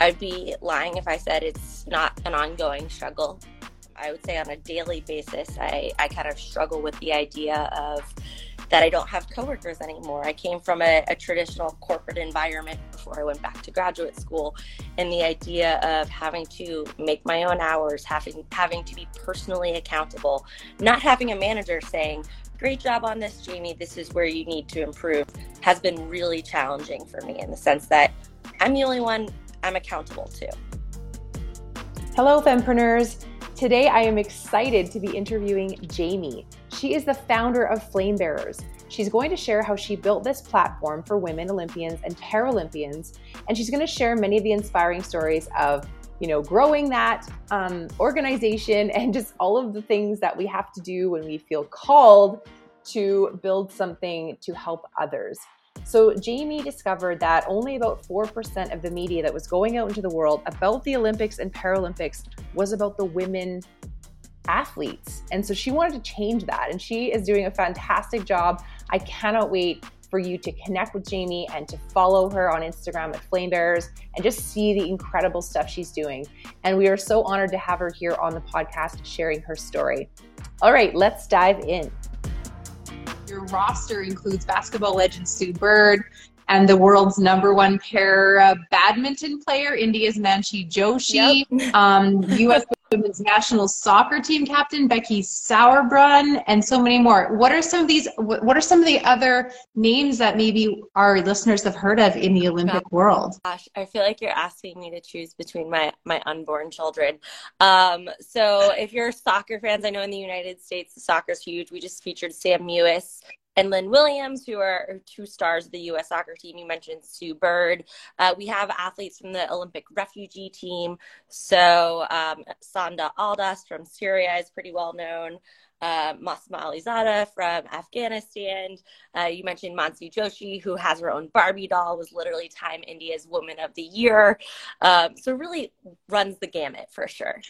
I'd be lying if I said it's not an ongoing struggle. I would say on a daily basis, I, I kind of struggle with the idea of that I don't have coworkers anymore. I came from a, a, traditional corporate environment before I went back to graduate school, and the idea of having to make my own hours, having having to be personally accountable, not having a manager saying, "Great job on this, Jamie. This is where you need to improve," has been really challenging for me in the sense that I'm the only one I'm accountable to. Hello, Fempreneurs. Today, I am excited to be interviewing Jamie. She is the founder of Flamebearers. She's going to share how she built this platform for women Olympians and Paralympians, and she's going to share many of the inspiring stories of you know growing that um, organization and just all of the things that we have to do when we feel called to build something to help others. So, Jamie discovered that only about 4% of the media that was going out into the world about the Olympics and Paralympics was about the women athletes. And so she wanted to change that. And she is doing a fantastic job. I cannot wait for you to connect with Jamie and to follow her on Instagram at Flamebearers and just see the incredible stuff she's doing. And we are so honored to have her here on the podcast sharing her story. All right, let's dive in. Your roster includes basketball legend Sue Bird and the world's number one pair badminton player, India's Mansi Joshi, yep. um, U.S. women's national soccer team captain Becky Sauerbrunn, and so many more. What are some of these? What are some of the other names that maybe our listeners have heard of in the Olympic gosh, world? Gosh, I feel like you're asking me to choose between my my unborn children. Um, so if you're soccer fans, I know in the United States the soccer's huge. We just featured Sam Mewis and Lynn Williams, who are two stars of the U.S. soccer team. You mentioned Sue Bird. Uh, we have athletes from the Olympic refugee team. So um, Sanda Aldass from Syria is pretty well known. Uh, Masma Alizada from Afghanistan. Uh, you mentioned Mansi Joshi, who has her own Barbie doll, was literally Time India's Woman of the Year. Um, so really runs the gamut for sure.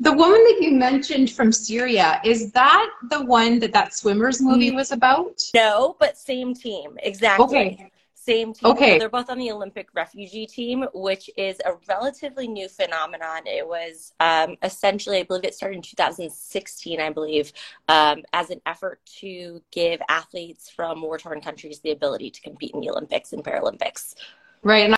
The woman that you mentioned from Syria, is that the one that that swimmers movie was about? No, but same team. Exactly. Okay. Same team. Okay. So they're both on the Olympic refugee team, which is a relatively new phenomenon. It was um, essentially, I believe it started in 2016, I believe, um, as an effort to give athletes from war torn countries the ability to compete in the Olympics and Paralympics. Right. And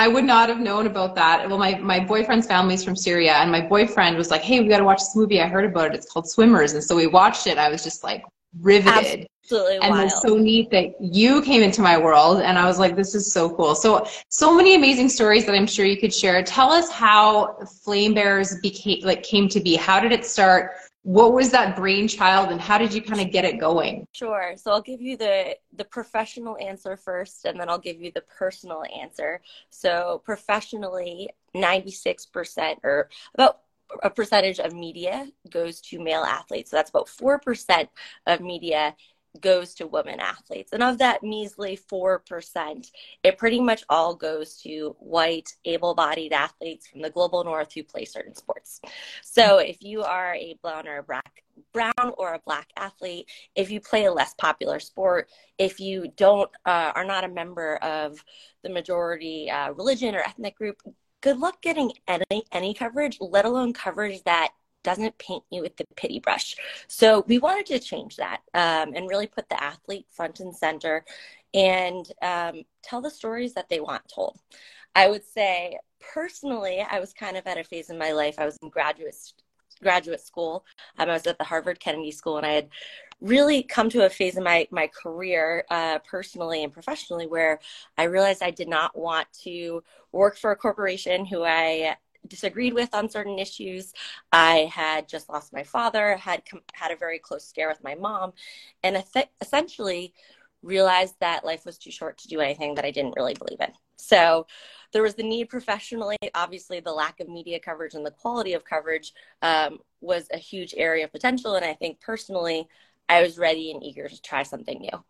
I would not have known about that. Well, my, my boyfriend's family is from Syria, and my boyfriend was like, hey, we got to watch this movie. I heard about it. It's called Swimmers. And so we watched it. I was just like riveted. Absolutely and wild. it's so neat that you came into my world, and I was like, this is so cool. So, so many amazing stories that I'm sure you could share. Tell us how Flamebearers became, like, came to be. How did it start? What was that brainchild and how did you kind of get it going? Sure so i'll give you the the professional answer first and then i'll give you the personal answer. So professionally 96% or about a percentage of media goes to male athletes. So that's about 4% of media goes to women athletes. And of that measly 4%, it pretty much all goes to white, able bodied athletes from the global north who play certain sports. So if you are a brown or a black, brown or a black athlete, if you play a less popular sport, if you don't uh, are not a member of the majority uh, religion or ethnic group, good luck getting any any coverage, let alone coverage that doesn't paint you with the pity brush. So we wanted to change that um, and really put the athlete front and center and um, tell the stories that they want told. I would say personally, I was kind of at a phase in my life. I was in graduate graduate school. Um, I was at the Harvard Kennedy School, and I had really come to a phase in my my career, uh, personally and professionally, where I realized I did not want to work for a corporation who I disagreed with on certain issues. I had just lost my father, had com- had a very close scare with my mom, and essentially realized that life was too short to do anything that I didn't really believe in. So there was the need professionally. Obviously, the lack of media coverage and the quality of coverage um, was a huge area of potential. And I think personally, I was ready and eager to try something new.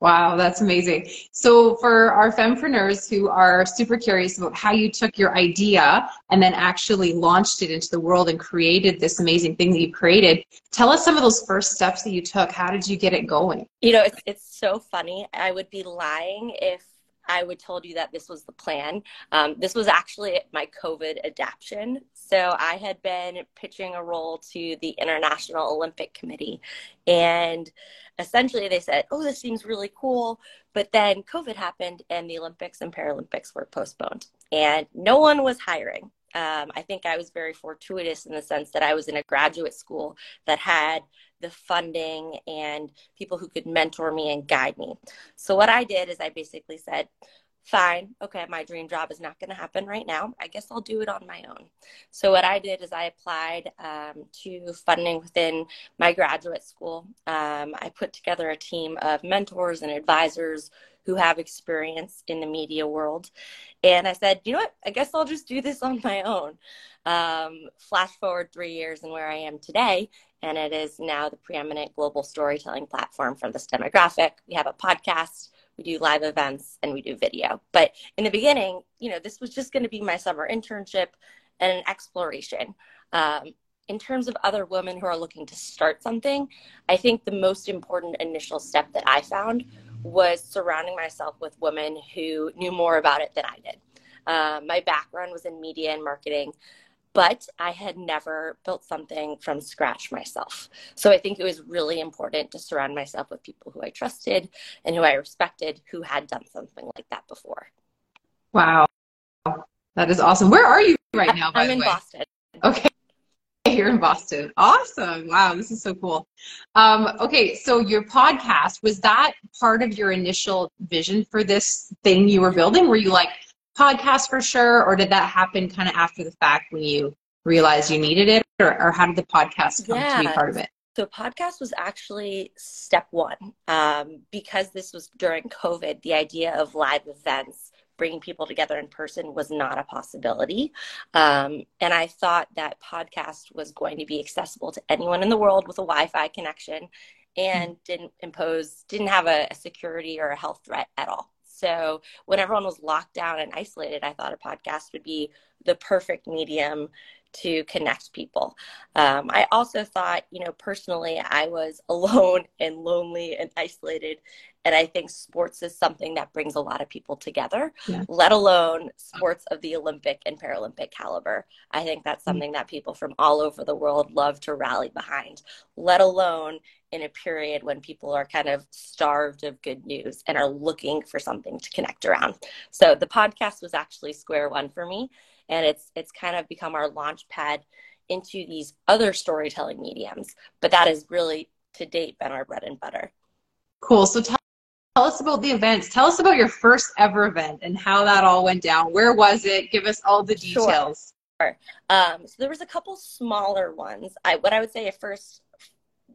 Wow, that's amazing. So for our fempreneurs who are super curious about how you took your idea and then actually launched it into the world and created this amazing thing that you created, tell us some of those first steps that you took. How did you get it going? You know, it's, it's so funny. I would be lying if I would told you that this was the plan. Um, this was actually my COVID adaptation. So I had been pitching a role to the International Olympic Committee, and essentially they said, "Oh, this seems really cool," but then COVID happened, and the Olympics and Paralympics were postponed, and no one was hiring. Um, I think I was very fortuitous in the sense that I was in a graduate school that had the funding and people who could mentor me and guide me. So what I did is I basically said, fine, okay, my dream job is not going to happen right now. I guess I'll do it on my own. So what I did is I applied um, to funding within my graduate school. Um, I put together a team of mentors and advisors who have experience in the media world. And I said, you know what? I guess I'll just do this on my own. Um, flash forward three years and where I am today, and it is now the preeminent global storytelling platform for this demographic. We have a podcast, we do live events, and we do video. But in the beginning, you know, this was just going to be my summer internship and an exploration. Um, in terms of other women who are looking to start something, I think the most important initial step that I found was surrounding myself with women who knew more about it than I did. Um, my background was in media and marketing but I had never built something from scratch myself. So I think it was really important to surround myself with people who I trusted and who I respected who had done something like that before. Wow. That is awesome. Where are you right now, I'm in way? Boston. Okay. You're in Boston. Awesome. Wow, this is so cool. Um, okay, so your podcast, was that part of your initial vision for this thing you were building? Were you like, podcast for sure, or did that happen kind of after the fact when you realized you needed it, or, or how did the podcast come yeah. to be part of it? So podcast was actually step one um, because this was during COVID. The idea of live events, bringing people together in person, was not a possibility, um, and I thought that podcast was going to be accessible to anyone in the world with a Wi-Fi connection, and mm-hmm. didn't impose, didn't have a, a security or a health threat at all. So when everyone was locked down and isolated, I thought a podcast would be the perfect medium to connect people. Um, I also thought, you know, personally, I was alone and lonely and isolated. And I think sports is something that brings a lot of people together, yeah. let alone sports of the Olympic and Paralympic caliber. I think that's mm. something that people from all over the world love to rally behind, let alone in a period when people are kind of starved of good news and are looking for something to connect around. So the podcast was actually square one for me and it's it's kind of become our launch pad into these other storytelling mediums, but that has really to date been our bread and butter. Cool. So tell tell us about the events. Tell us about your first ever event and how that all went down. Where was it? Give us all the details. Sure. Um, so there was a couple smaller ones. I what I would say at first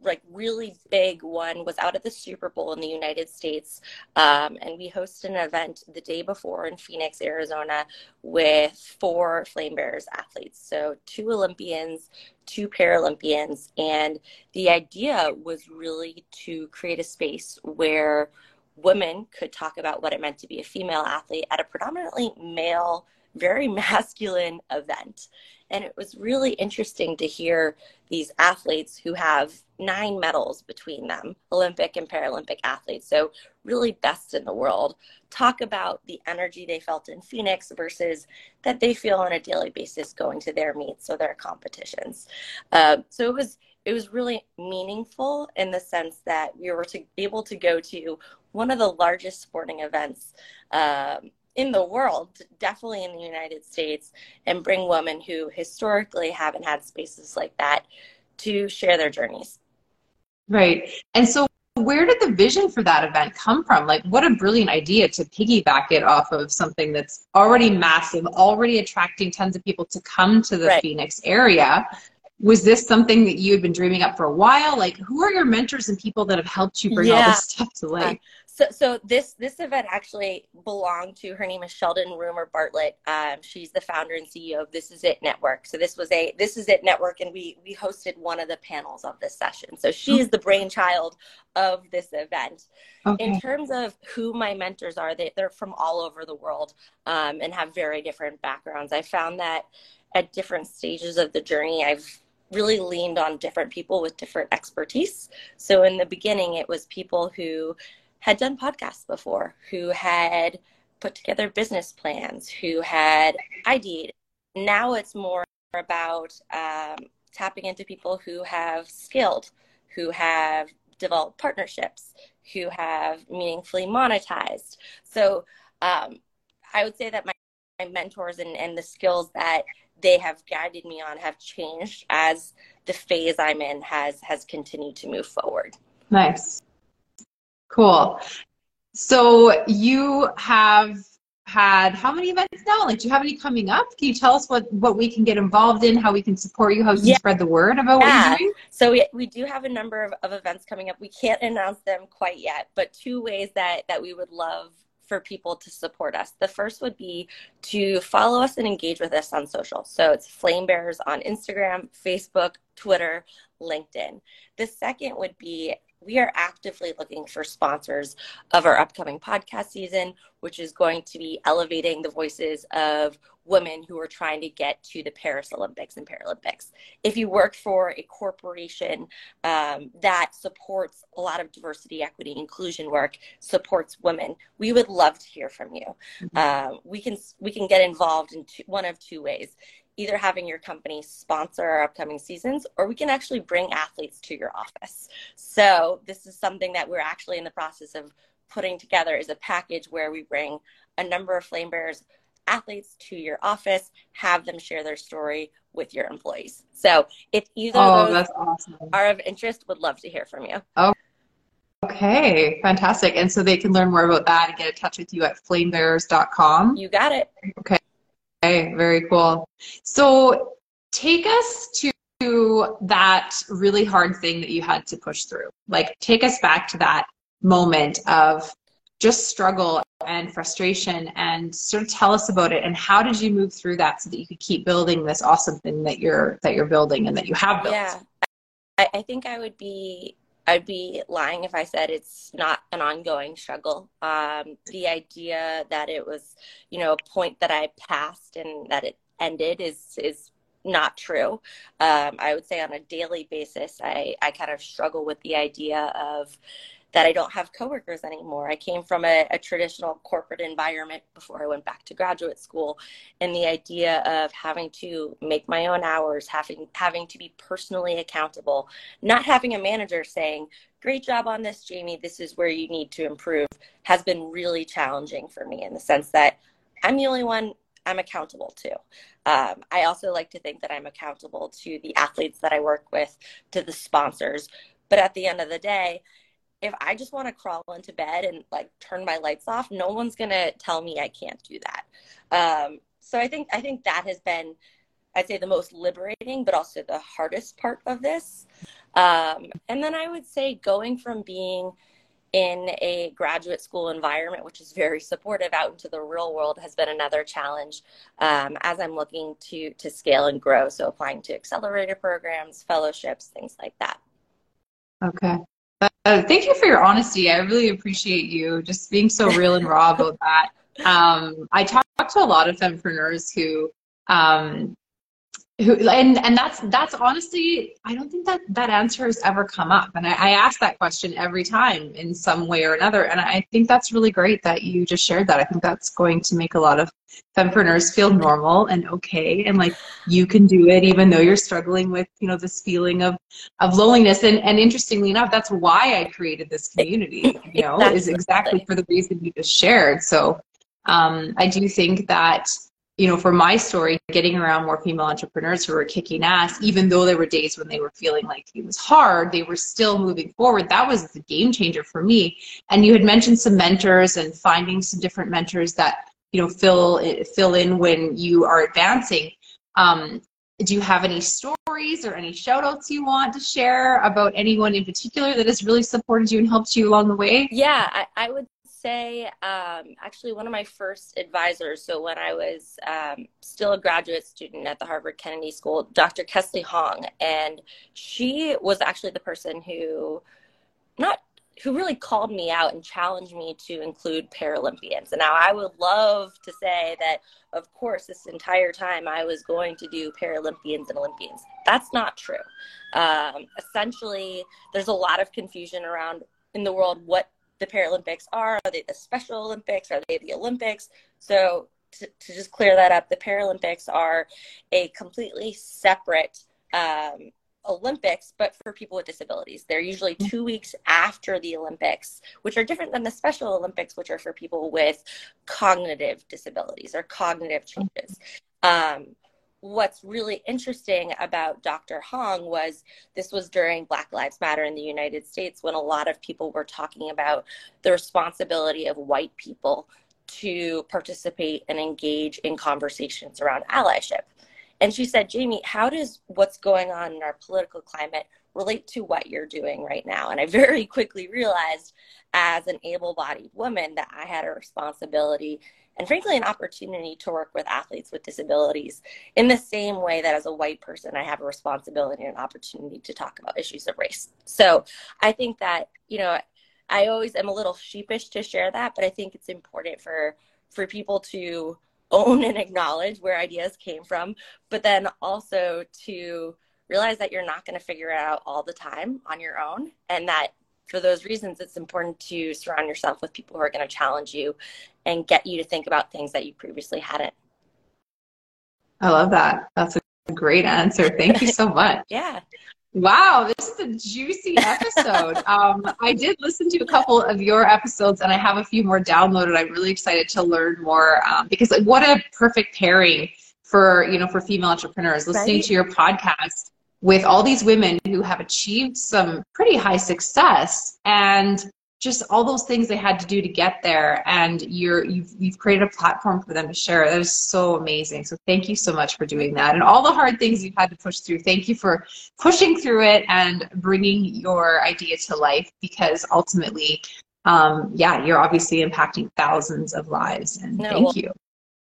like really big one was out at the Super Bowl in the United States, um, and we hosted an event the day before in Phoenix, Arizona, with four Flamebearers athletes. So two Olympians, two Paralympians, and the idea was really to create a space where women could talk about what it meant to be a female athlete at a predominantly male, very masculine event. And it was really interesting to hear these athletes who have nine medals between them, Olympic and Paralympic athletes. So, really best in the world. Talk about the energy they felt in Phoenix versus that they feel on a daily basis going to their meets or their competitions. Uh, so, it was it was really meaningful in the sense that we were to, able to go to one of the largest sporting events um, in the world, definitely in the United States, and bring women who historically haven't had spaces like that to share their journeys. Right. And so, where did the vision for that event come from? Like, what a brilliant idea to piggyback it off of something that's already massive, already attracting tons of people to come to the right. Phoenix area. Was this something that you had been dreaming up for a while? Like, who are your mentors and people that have helped you bring yeah. all this stuff to life? So, so this this event actually belonged to her name is Sheldon Rumer Bartlett. Um, she's the founder and CEO of This Is It Network. So this was a This Is It Network, and we we hosted one of the panels of this session. So she's the brainchild of this event. Okay. In terms of who my mentors are, they, they're from all over the world um, and have very different backgrounds. I found that at different stages of the journey, I've really leaned on different people with different expertise. So in the beginning, it was people who had done podcasts before, who had put together business plans, who had ID'd. Now it's more about um, tapping into people who have skilled, who have developed partnerships, who have meaningfully monetized. So um, I would say that my, my mentors and, and the skills that they have guided me on have changed as the phase I'm in has has continued to move forward. Nice. Cool. So you have had how many events now? Like, do you have any coming up? Can you tell us what what we can get involved in, how we can support you, how you yeah. spread the word about yeah. what you're doing? So we, we do have a number of, of events coming up. We can't announce them quite yet, but two ways that that we would love for people to support us. The first would be to follow us and engage with us on social. So it's Flamebearers on Instagram, Facebook, Twitter, LinkedIn. The second would be we are actively looking for sponsors of our upcoming podcast season, which is going to be elevating the voices of women who are trying to get to the Paris Olympics and Paralympics. If you work for a corporation um, that supports a lot of diversity, equity, inclusion work, supports women, we would love to hear from you. Mm-hmm. Um, we can we can get involved in two, one of two ways either having your company sponsor our upcoming seasons or we can actually bring athletes to your office. So this is something that we're actually in the process of putting together is a package where we bring a number of flamebearers athletes to your office, have them share their story with your employees. So if either oh, of those awesome. are of interest, would love to hear from you. Oh. Okay, fantastic. And so they can learn more about that and get in touch with you at flamebearers.com. You got it. Okay. Okay, very cool. So take us to that really hard thing that you had to push through. Like take us back to that moment of just struggle and frustration and sort of tell us about it and how did you move through that so that you could keep building this awesome thing that you're that you're building and that you have built yeah i, I think i would be I'd be lying if I said it's not an ongoing struggle. Um, the idea that it was, you know, a point that I passed and that it ended is is not true. Um, I would say on a daily basis, I I kind of struggle with the idea of that I don't have coworkers anymore. I came from a, a, traditional corporate environment before I went back to graduate school, and the idea of having to make my own hours, having having to be personally accountable, not having a manager saying, "Great job on this, Jamie. This is where you need to improve," has been really challenging for me in the sense that I'm the only one I'm accountable to. Um, I also like to think that I'm accountable to the athletes that I work with, to the sponsors. But at the end of the day, if I just want to crawl into bed and like turn my lights off, no one's gonna tell me I can't do that. Um, so I think I think that has been, I'd say, the most liberating, but also the hardest part of this. Um, and then I would say going from being in a graduate school environment, which is very supportive, out into the real world has been another challenge um, as I'm looking to to scale and grow. So applying to accelerator programs, fellowships, things like that. Okay. Uh, thank you for your honesty. I really appreciate you just being so real and raw about that. Um, I talk, to a lot of entrepreneurs who um, who and and that's that's honestly i don't think that that answer has ever come up. And I, I ask that question every time in some way or another. And i think that's really great that you just shared that. I think that's going to make a lot of fempreneurs feel normal and okay. And like you can do it even though you're struggling with you know this feeling of of loneliness. And and interestingly enough that's why i created this community you know exactly. is exactly. for the reason you just shared. So um, i do think that you know, for my story, getting around more female entrepreneurs who were kicking ass, even though there were days when they were feeling like it was hard, they were still moving forward. That was the game changer for me. And you had mentioned some mentors and finding some different mentors that, you know, fill, fill in when you are advancing. Um, do you have any stories or any shout outs you want to share about anyone in particular that has really supported you and helped you along the way? Yeah, I, I would say um, actually one of my first advisors. So when I was um, still a graduate student at the Harvard Kennedy School, Dr. Kessely Hong, and she was actually the person who not who really called me out and challenged me to include Paralympians. And now I would love to say that, of course, this entire time I was going to do Paralympians and Olympians. That's not true. Um, essentially, there's a lot of confusion around in the world what the Paralympics are. Are they the Special Olympics? Are they the Olympics? So to, to just clear that up, the Paralympics are a completely separate um, Olympics, but for people with disabilities. They're usually two weeks after the Olympics, which are different than the Special Olympics, which are for people with cognitive disabilities or cognitive changes. Um, what's really interesting about Dr. Hong was this was during Black Lives Matter in the United States when a lot of people were talking about the responsibility of white people to participate and engage in conversations around allyship. And she said, Jamie, how does what's going on in our political climate relate to what you're doing right now? And I very quickly realized, as an able bodied woman, that I had a responsibility and, frankly, an opportunity to work with athletes with disabilities in the same way that as a white person, I have a responsibility and an opportunity to talk about issues of race. So I think that, you know, I always am a little sheepish to share that, but I think it's important for for people to own and acknowledge where ideas came from, but then also to realize that you're not going to figure it out all the time on your own and that for those reasons it's important to surround yourself with people who are going to challenge you and get you to think about things that you previously hadn't i love that that's a great answer thank you so much yeah Wow, this is a juicy episode. um, I did listen to a couple of your episodes, and I have a few more downloaded. I'm really excited to learn more um, because, like, what a perfect pairing for you know for female entrepreneurs. Listening right. to your podcast with all these women who have achieved some pretty high success, and just all those things they had to do to get there. And you're you've you've created a platform for them to share. That is so amazing. So thank you so much for doing that and all the hard things you've had to push through. Thank you for pushing through it and bringing your idea to life because ultimately um, yeah you're obviously impacting thousands of lives. And no, thank well, you.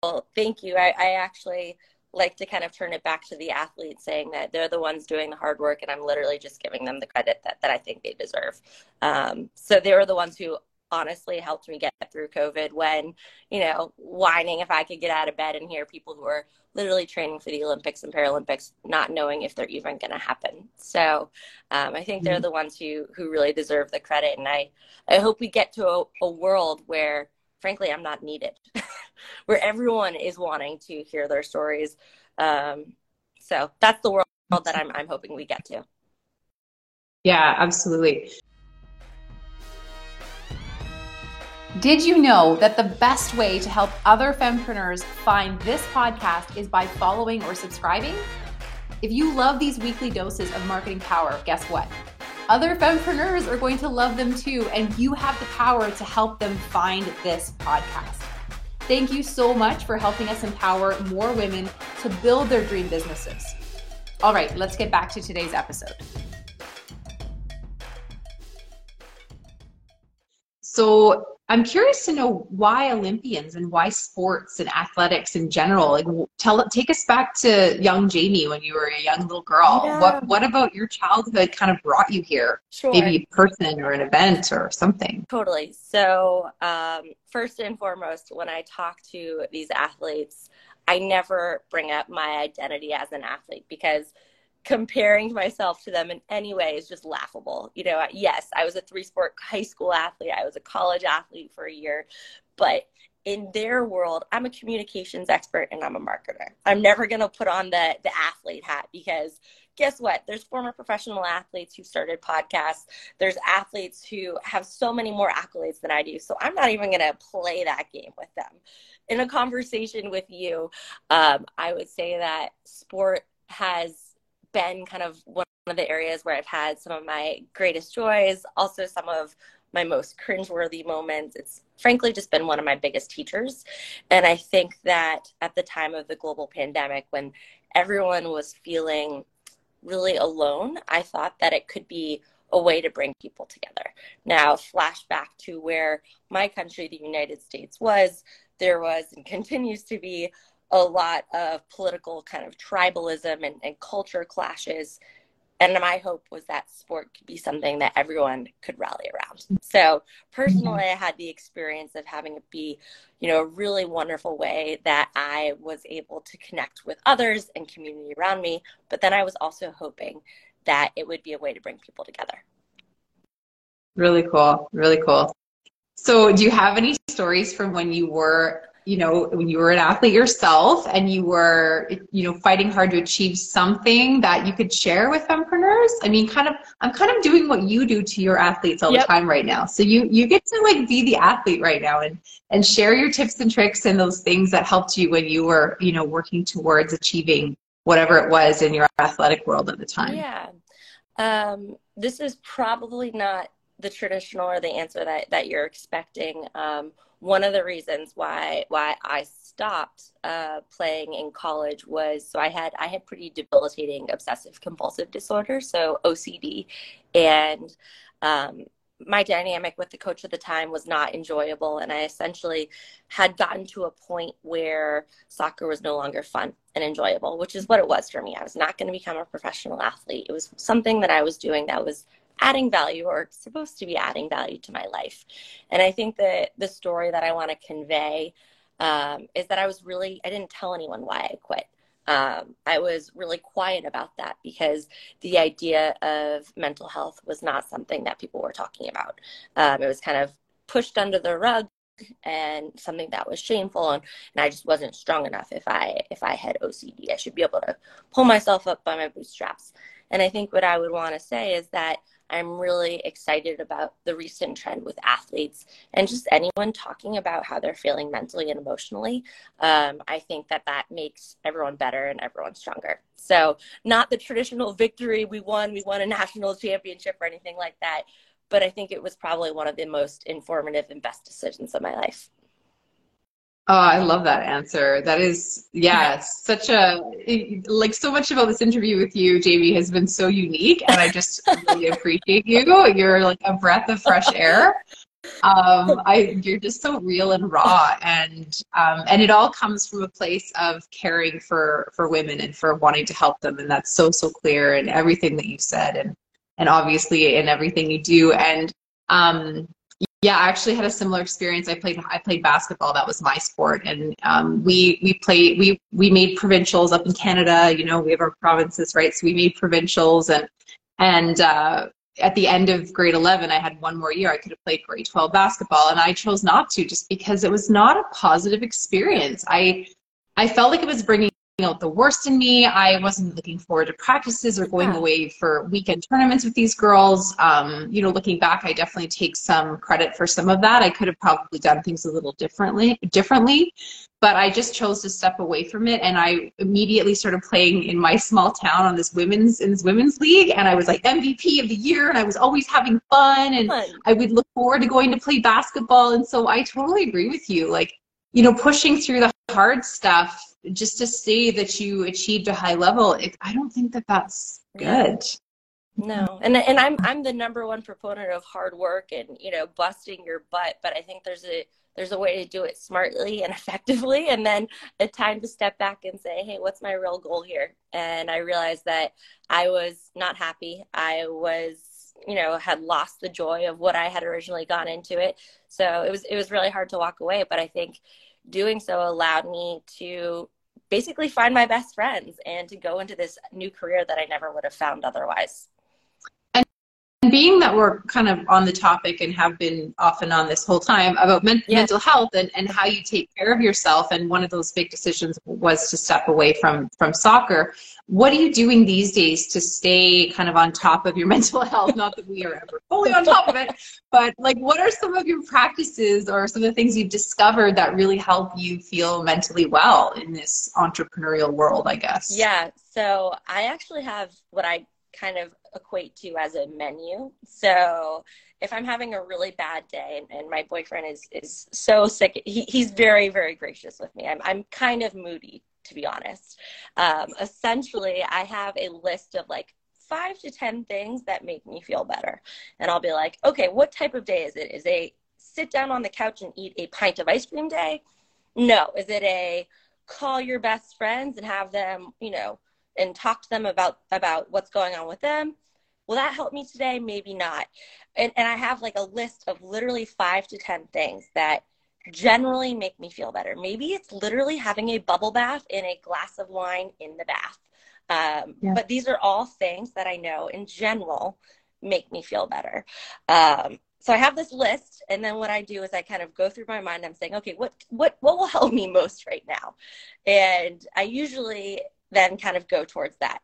well thank you. I, I actually like to kind of turn it back to the athletes saying that they're the ones doing the hard work and I'm literally just giving them the credit that, that I think they deserve. Um, so they were the ones who honestly helped me get through COVID when, you know, whining if I could get out of bed and hear people who are literally training for the Olympics and Paralympics, not knowing if they're even going to happen. So um, I think they're mm-hmm. the ones who, who really deserve the credit. And I, I hope we get to a, a world where frankly, I'm not needed, where everyone is wanting to hear their stories. Um, so that's the world that I'm, I'm hoping we get to. Yeah, absolutely. Did you know that the best way to help other fempreneurs find this podcast is by following or subscribing? If you love these weekly doses of marketing power, guess what? Other fempreneurs are going to love them too, and you have the power to help them find this podcast. Thank you so much for helping us empower more women to build their dream businesses. All right, let's get back to today's episode. So, I'm curious to know why Olympians and why sports and athletics in general. Like, tell take us back to young Jamie when you were a young little girl. Yeah. What what about your childhood kind of brought you here? Sure. Maybe a person or an event or something. Totally. So, um, first and foremost, when I talk to these athletes, I never bring up my identity as an athlete because comparing myself to them in any way is just laughable. You know, yes, I was a three sport high school athlete, I was a college athlete for a year, but in their world, I'm a communications expert and I'm a marketer. I'm never going to put on the the athlete hat because guess what? There's former professional athletes who started podcasts. There's athletes who have so many more accolades than I do. So I'm not even going to play that game with them. In a conversation with you, um, I would say that sport has been kind of one of the areas where I've had some of my greatest joys, also some of my most cringeworthy moments. It's frankly just been one of my biggest teachers. And I think that at the time of the global pandemic, when everyone was feeling really alone, I thought that it could be a way to bring people together. Now, flashback to where my country, the United States, was, there was and continues to be a lot of political kind of tribalism and, and culture clashes. And my hope was that sport could be something that everyone could rally around. So personally, I had the experience of having it be, you know, a really wonderful way that I was able to connect with others and community around me. But then I was also hoping that it would be a way to bring people together. Really cool. Really cool. So, do you have any stories from when you were you know, when you were an athlete yourself and you were, you know, fighting hard to achieve something that you could share with fempreneurs? I mean, kind of, I'm kind of doing what you do to your athletes all yep. the time right now. So you, you get to like be the athlete right now and, and share your tips and tricks and those things that helped you when you were, you know, working towards achieving whatever it was in your athletic world at the time. Yeah. Um, this is probably not the traditional or the answer that, that you're expecting. Um, one of the reasons why why I stopped uh, playing in college was so I had I had pretty debilitating obsessive compulsive disorder, so OCD, and um, my dynamic with the coach at the time was not enjoyable, and I essentially had gotten to a point where soccer was no longer fun and enjoyable, which is what it was for me. I was not going to become a professional athlete. It was something that I was doing that was adding value or supposed to be adding value to my life. And I think that the story that I want to convey um, is that I was really, I didn't tell anyone why I quit. Um, I was really quiet about that because the idea of mental health was not something that people were talking about. Um, it was kind of pushed under the rug and something that was shameful and, and I just wasn't strong enough if I if I had OCD. I should be able to pull myself up by my bootstraps. And I think what I would want to say is that I'm really excited about the recent trend with athletes and just anyone talking about how they're feeling mentally and emotionally. Um, I think that that makes everyone better and everyone stronger. So, not the traditional victory we won, we won a national championship or anything like that, but I think it was probably one of the most informative and best decisions of my life. Oh, I love that answer. That is, yeah, such a, like so much about this interview with you, Jamie, has been so unique. And I just really appreciate you. You're like a breath of fresh air. Um, I, you're just so real and raw. And, um, and it all comes from a place of caring for, for women and for wanting to help them. And that's so, so clear in everything that you've said and, and obviously in everything you do. And, um, yeah, I actually had a similar experience. I played I played basketball. That was my sport, and um, we we played we we made provincials up in Canada. You know, we have our provinces, right? So we made provincials, and and uh, at the end of grade 11, I had one more year. I could have played grade 12 basketball, and I chose not to just because it was not a positive experience. I I felt like it was bringing out the worst in me. I wasn't looking forward to practices or going yeah. away for weekend tournaments with these girls. Um, you know, looking back, I definitely take some credit for some of that. I could have probably done things a little differently, differently, but I just chose to step away from it. And I immediately started playing in my small town on this women's in this women's league, and I was like MVP of the year, and I was always having fun, and fun. I would look forward to going to play basketball. And so I totally agree with you, like you know, pushing through the hard stuff just to say that you achieved a high level, it, I don't think that that's good. No, and and I'm I'm the number one proponent of hard work and you know busting your butt, but I think there's a there's a way to do it smartly and effectively, and then a time to step back and say, hey, what's my real goal here? And I realized that I was not happy. I was you know had lost the joy of what I had originally gone into it, so it was it was really hard to walk away. But I think doing so allowed me to basically find my best friends and to go into this new career that I never would have found otherwise. Being that we're kind of on the topic and have been off and on this whole time about men- yeah. mental health and, and how you take care of yourself, and one of those big decisions was to step away from from soccer. What are you doing these days to stay kind of on top of your mental health? Not that we are ever fully on top of it, but like, what are some of your practices or some of the things you've discovered that really help you feel mentally well in this entrepreneurial world? I guess. Yeah. So I actually have what I kind of equate to as a menu. So if I'm having a really bad day and, and my boyfriend is is so sick, he, he's very very gracious with me. I'm I'm kind of moody to be honest. Um, essentially, I have a list of like five to 10 things that make me feel better. And I'll be like, okay, what type of day is it? Is a sit down on the couch and eat a pint of ice cream day? No. Is it a call your best friends and have them, you know, and talk to them about about what's going on with them? Will that help me today? Maybe not. And and I have like a list of literally five to ten things that generally make me feel better. Maybe it's literally having a bubble bath in a glass of wine in the bath. Um, yeah. But these are all things that I know in general make me feel better. Um, so I have this list, and then what I do is I kind of go through my mind. I'm saying, okay, what what what will help me most right now, and I usually then kind of go towards that.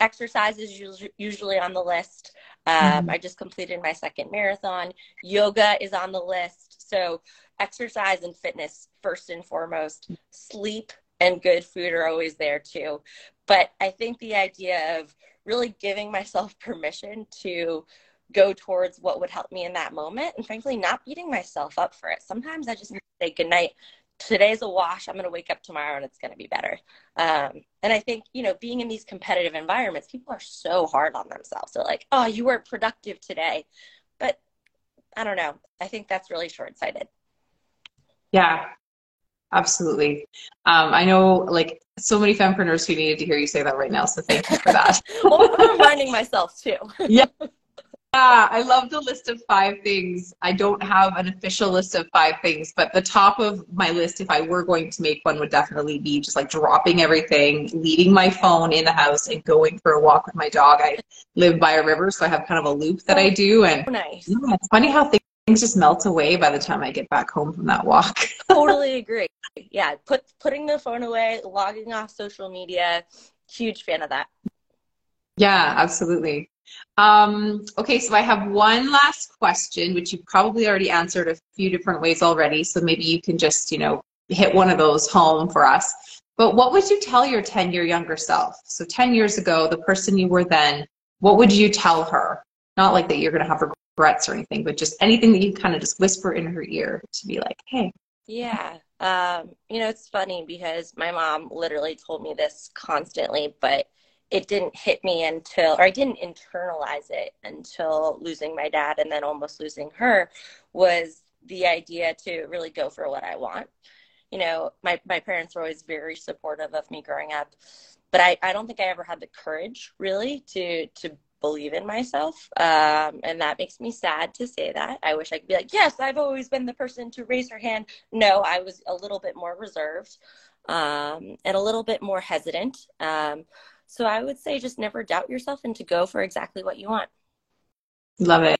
Exercise is usually on the list. Um, mm-hmm. I just completed my second marathon. Yoga is on the list. So exercise and fitness first and foremost. Sleep and good food are always there too. But I think the idea of really giving myself permission to go towards what would help me in that moment and frankly not beating myself up for it sometimes i just say good night today's a wash i'm going to wake up tomorrow and it's going to be better. Um, and i think you know being in these competitive environments people are so hard on themselves. They're like oh you weren't productive today. But i don't know. I think that's really short-sighted. Yeah. Absolutely. Um, i know like so many fempreneurs who needed to hear you say that right now so thank you for that. Well i'm reminding myself too. Yeah yeah, I love the list of five things. I don't have an official list of five things, but the top of my list, if I were going to make one, would definitely be just like dropping everything, leaving my phone in the house, and going for a walk with my dog. I live by a river, so I have kind of a loop that I oh, do, and oh, nice. Yeah, it's funny how things just melt away by the time I get back home from that walk. totally agree. Yeah, put putting the phone away, logging off social media. Huge fan of that. Yeah, absolutely. Um, okay, so I have one last question, which you probably already answered a few different ways already. So maybe you can just, you know, hit one of those home for us. But what would you tell your 10 year younger self? So 10 years ago, the person you were then, what would you tell her? Not like that you're going to have regrets or anything, but just anything that you kind of just whisper in her ear to be like, hey. Yeah. Um, you know, it's funny because my mom literally told me this constantly, but it didn't hit me until, or I didn't internalize it until losing my dad and then almost losing her, was the idea to really go for what I want. You know, my, my parents were always very supportive of me growing up, but I, I don't think I ever had the courage really to, to believe in myself. Um, and that makes me sad to say that. I wish I could be like, yes, I've always been the person to raise her hand. No, I was a little bit more reserved um, and a little bit more hesitant. Um, so I would say just never doubt yourself and to go for exactly what you want. Love it.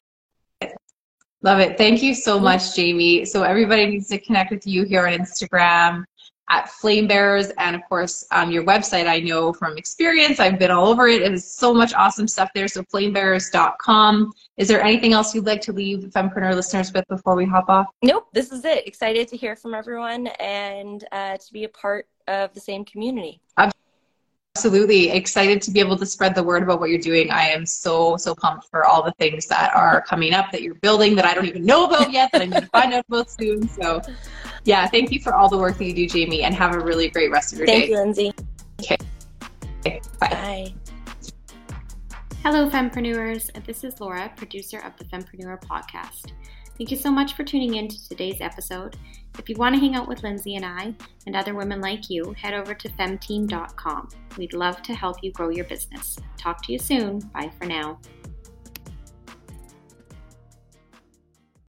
Love it. Thank you so much, Jamie. So everybody needs to connect with you here on Instagram at Flamebearers, and of course um, your website. I know from experience, I've been all over it. It is so much awesome stuff there. So flamebearers.com. Is there anything else you'd like to leave Fempreneur listeners with before we hop off? Nope. This is it. Excited to hear from everyone and uh, to be a part of the same community. Absolutely. Excited to be able to spread the word about what you're doing. I am so, so pumped for all the things that are coming up that you're building that I don't even know about yet, that I'm going to find out about soon. So, yeah, thank you for all the work that you do, Jamie, and have a really great rest of your thank day. Thank you, Lyndsie. Okay. okay. Bye. Bye. Hello, Fempreneurs. This is Laura, producer of the Fempreneur podcast. Thank you so much for tuning in to today's episode. If you want to hang out with Lyndsie and I and other women like you, head over to femteam.com. We'd love to help you grow your business. Talk to you soon. Bye for now.